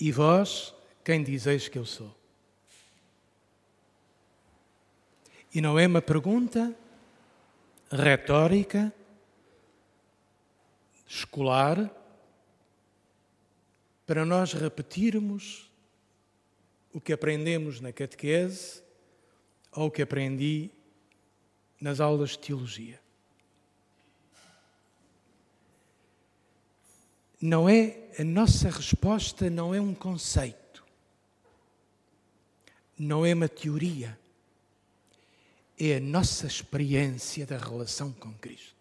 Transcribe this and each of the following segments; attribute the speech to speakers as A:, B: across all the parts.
A: E vós, quem dizeis que eu sou? E não é uma pergunta retórica, escolar, para nós repetirmos o que aprendemos na catequese ou o que aprendi nas aulas de teologia. Não é a nossa resposta não é um conceito. Não é uma teoria. É a nossa experiência da relação com Cristo.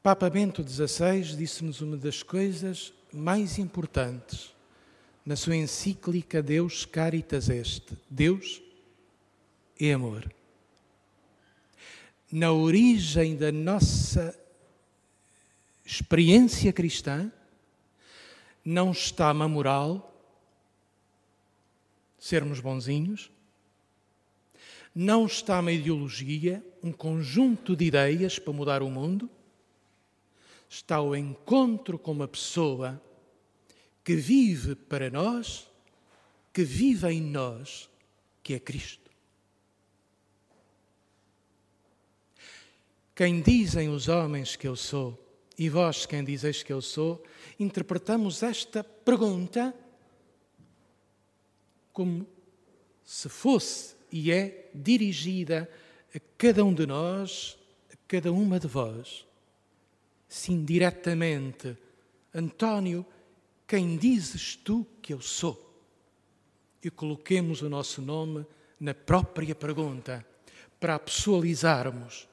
A: Papa Bento XVI disse-nos uma das coisas mais importantes na sua encíclica Deus Caritas Est. Deus é amor. Na origem da nossa experiência cristã não está uma moral, sermos bonzinhos, não está uma ideologia, um conjunto de ideias para mudar o mundo, está o encontro com uma pessoa que vive para nós, que vive em nós, que é Cristo. Quem dizem os homens que eu sou, e vós quem dizeis que eu sou, interpretamos esta pergunta como se fosse e é dirigida a cada um de nós, a cada uma de vós. Sim, diretamente, António, quem dizes tu que eu sou? E coloquemos o nosso nome na própria pergunta, para a pessoalizarmos.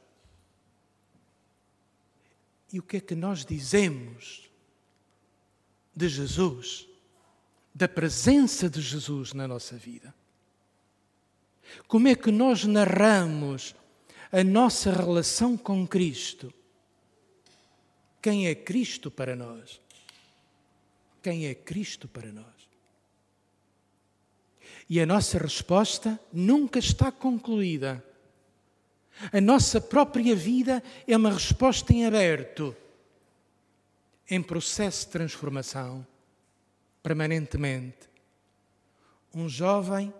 A: E o que é que nós dizemos de Jesus, da presença de Jesus na nossa vida? Como é que nós narramos a nossa relação com Cristo? Quem é Cristo para nós? quem é Cristo para nós. E a nossa resposta nunca está concluída. A nossa própria vida é uma resposta em aberto, em processo de transformação, permanentemente. Um jovem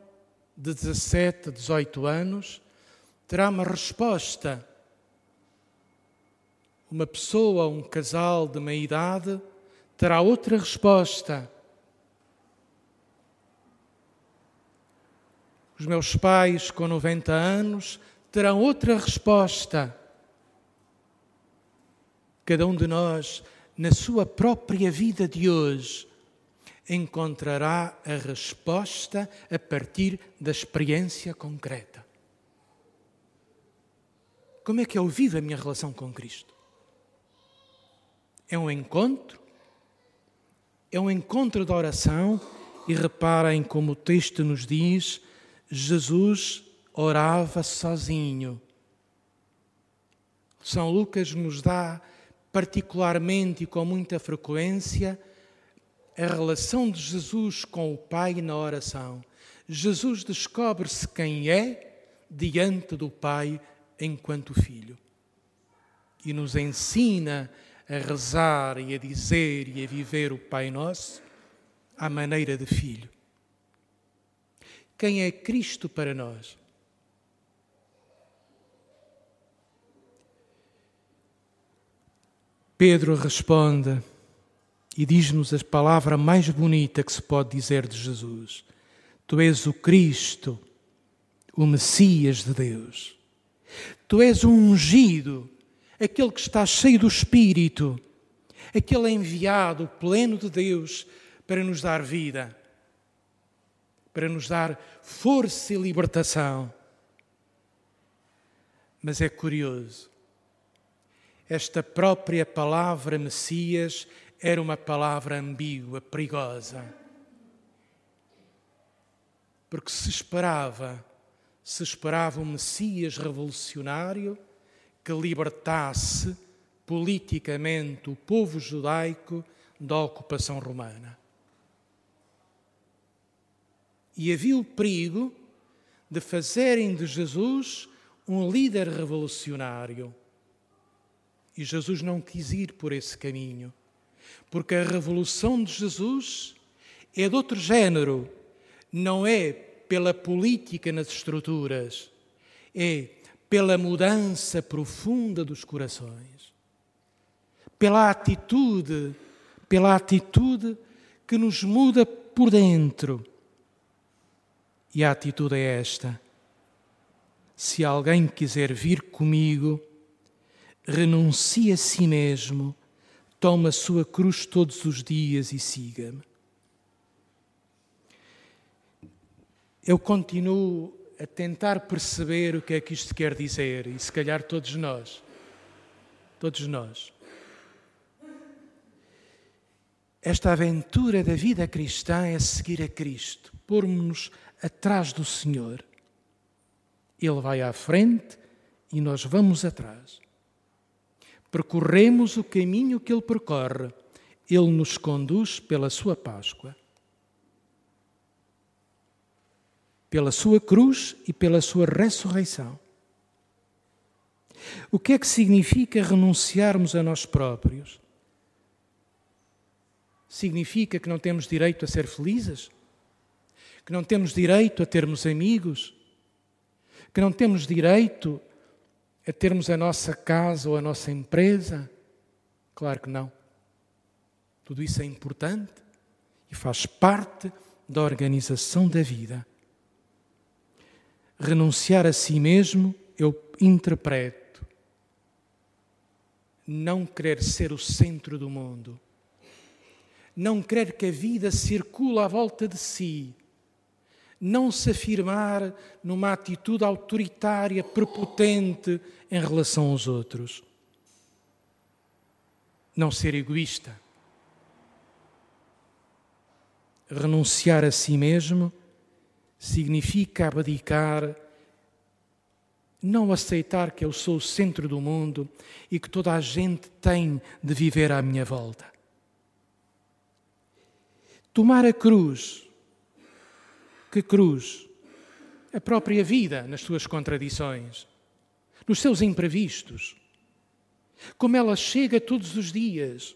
A: de 17, 18 anos terá uma resposta. Uma pessoa, um casal de meia idade, terá outra resposta. Os meus pais, com 90 anos, terão outra resposta. Cada um de nós, na sua própria vida de hoje, encontrará a resposta a partir da experiência concreta. Como é que eu vivo a minha relação com Cristo? É um encontro é um encontro de oração e reparem como o texto nos diz: Jesus orava sozinho. São Lucas nos dá particularmente e com muita frequência a relação de Jesus com o Pai na oração. Jesus descobre-se quem é diante do Pai enquanto filho e nos ensina a rezar e a dizer e a viver o Pai Nosso à maneira de filho. Quem é Cristo para nós? Pedro responde e diz-nos a palavra mais bonita que se pode dizer de Jesus: Tu és o Cristo, o Messias de Deus. Tu és o ungido aquele que está cheio do Espírito, aquele enviado pleno de Deus para nos dar vida, para nos dar força e libertação. Mas é curioso, esta própria palavra Messias era uma palavra ambígua, perigosa. Porque se esperava, se esperava um Messias revolucionário, que libertasse politicamente o povo judaico da ocupação romana. E havia o perigo de fazerem de Jesus um líder revolucionário. E Jesus não quis ir por esse caminho, porque a revolução de Jesus é de outro género, não é pela política nas estruturas, é pela mudança profunda dos corações, pela atitude, pela atitude que nos muda por dentro. E a atitude é esta: se alguém quiser vir comigo, renuncie a si mesmo, tome a sua cruz todos os dias e siga-me. Eu continuo a tentar perceber o que é que isto quer dizer, e se calhar todos nós, todos nós. Esta aventura da vida cristã é seguir a Cristo, pormos-nos atrás do Senhor. Ele vai à frente e nós vamos atrás. Percorremos o caminho que Ele percorre, Ele nos conduz pela Sua Páscoa. Pela Sua cruz e pela Sua ressurreição. O que é que significa renunciarmos a nós próprios? Significa que não temos direito a ser felizes? Que não temos direito a termos amigos? Que não temos direito a termos a nossa casa ou a nossa empresa? Claro que não. Tudo isso é importante e faz parte da organização da vida. Renunciar a si mesmo, eu interpreto, não querer ser o centro do mundo, não querer que a vida circule à volta de si, não se afirmar numa atitude autoritária, prepotente em relação aos outros. Não ser egoísta. Renunciar a si mesmo significa abdicar, não aceitar que eu sou o centro do mundo e que toda a gente tem de viver à minha volta. Tomar a cruz que cruz a própria vida nas suas contradições, nos seus imprevistos, como ela chega todos os dias.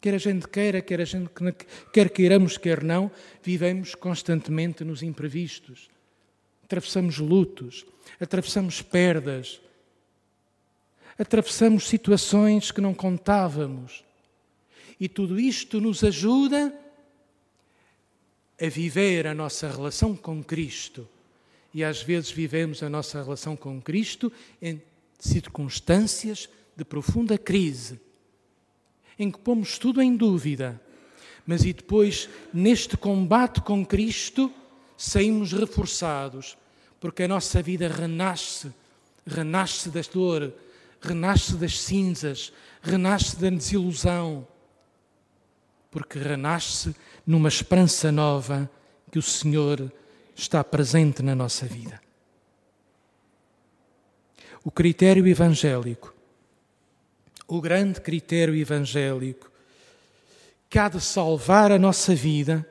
A: Quer a gente queira, quer a gente quer queiramos, quer não, vivemos constantemente nos imprevistos. Atravessamos lutos, atravessamos perdas, atravessamos situações que não contávamos. E tudo isto nos ajuda a viver a nossa relação com Cristo. E às vezes vivemos a nossa relação com Cristo em circunstâncias de profunda crise, em que pomos tudo em dúvida, mas e depois, neste combate com Cristo, saímos reforçados, porque a nossa vida renasce, renasce da dor, renasce das cinzas, renasce da desilusão, porque renasce numa esperança nova que o Senhor está presente na nossa vida. O critério evangélico, o grande critério evangélico, que há de salvar a nossa vida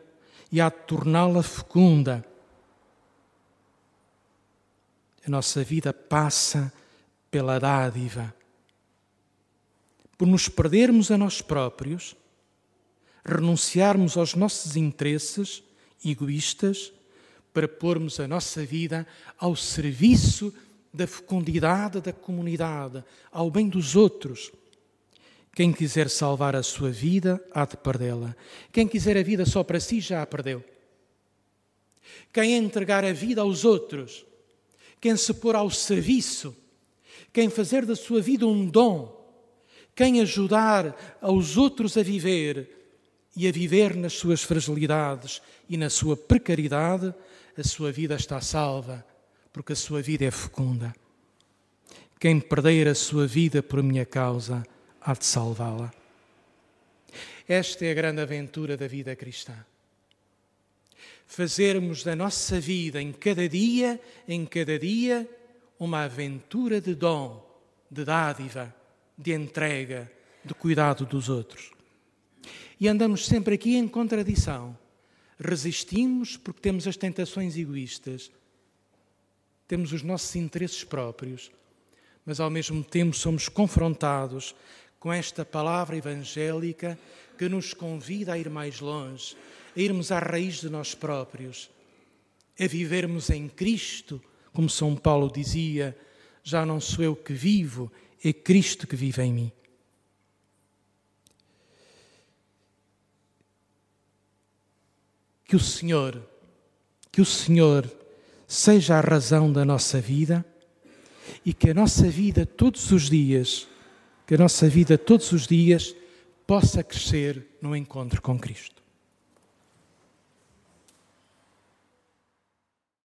A: e há de torná-la fecunda. A nossa vida passa pela dádiva. Por nos perdermos a nós próprios, renunciarmos aos nossos interesses egoístas para pormos a nossa vida ao serviço da fecundidade da comunidade, ao bem dos outros. Quem quiser salvar a sua vida, há de perdê-la. Quem quiser a vida só para si, já a perdeu. Quem entregar a vida aos outros, quem se pôr ao serviço, quem fazer da sua vida um dom, quem ajudar aos outros a viver, e a viver nas suas fragilidades e na sua precariedade, a sua vida está salva, porque a sua vida é fecunda. Quem perder a sua vida por minha causa, há de salvá-la. Esta é a grande aventura da vida cristã. Fazermos da nossa vida, em cada dia, em cada dia, uma aventura de dom, de dádiva, de entrega, de cuidado dos outros. E andamos sempre aqui em contradição. Resistimos porque temos as tentações egoístas, temos os nossos interesses próprios, mas ao mesmo tempo somos confrontados com esta palavra evangélica que nos convida a ir mais longe, a irmos à raiz de nós próprios, a vivermos em Cristo, como São Paulo dizia: já não sou eu que vivo, é Cristo que vive em mim. Que o Senhor, que o Senhor seja a razão da nossa vida e que a nossa vida todos os dias, que a nossa vida todos os dias possa crescer no encontro com Cristo.